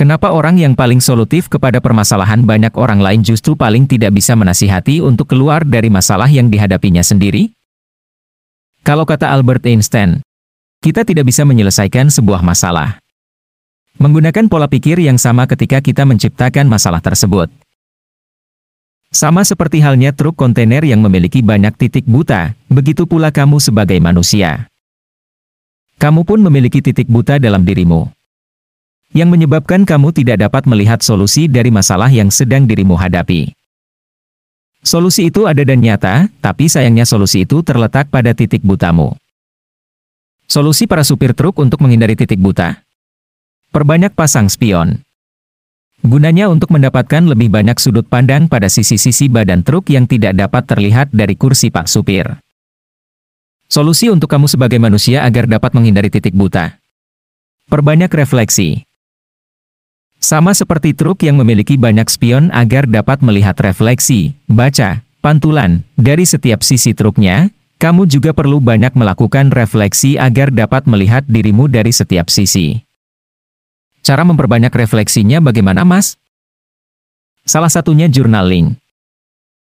Kenapa orang yang paling solutif kepada permasalahan banyak orang lain justru paling tidak bisa menasihati untuk keluar dari masalah yang dihadapinya sendiri? Kalau kata Albert Einstein, kita tidak bisa menyelesaikan sebuah masalah. Menggunakan pola pikir yang sama ketika kita menciptakan masalah tersebut. Sama seperti halnya truk kontainer yang memiliki banyak titik buta, begitu pula kamu sebagai manusia. Kamu pun memiliki titik buta dalam dirimu yang menyebabkan kamu tidak dapat melihat solusi dari masalah yang sedang dirimu hadapi. Solusi itu ada dan nyata, tapi sayangnya solusi itu terletak pada titik butamu. Solusi para supir truk untuk menghindari titik buta. Perbanyak pasang spion. Gunanya untuk mendapatkan lebih banyak sudut pandang pada sisi-sisi badan truk yang tidak dapat terlihat dari kursi pak supir. Solusi untuk kamu sebagai manusia agar dapat menghindari titik buta. Perbanyak refleksi. Sama seperti truk yang memiliki banyak spion agar dapat melihat refleksi, baca, pantulan, dari setiap sisi truknya, kamu juga perlu banyak melakukan refleksi agar dapat melihat dirimu dari setiap sisi. Cara memperbanyak refleksinya bagaimana mas? Salah satunya journaling.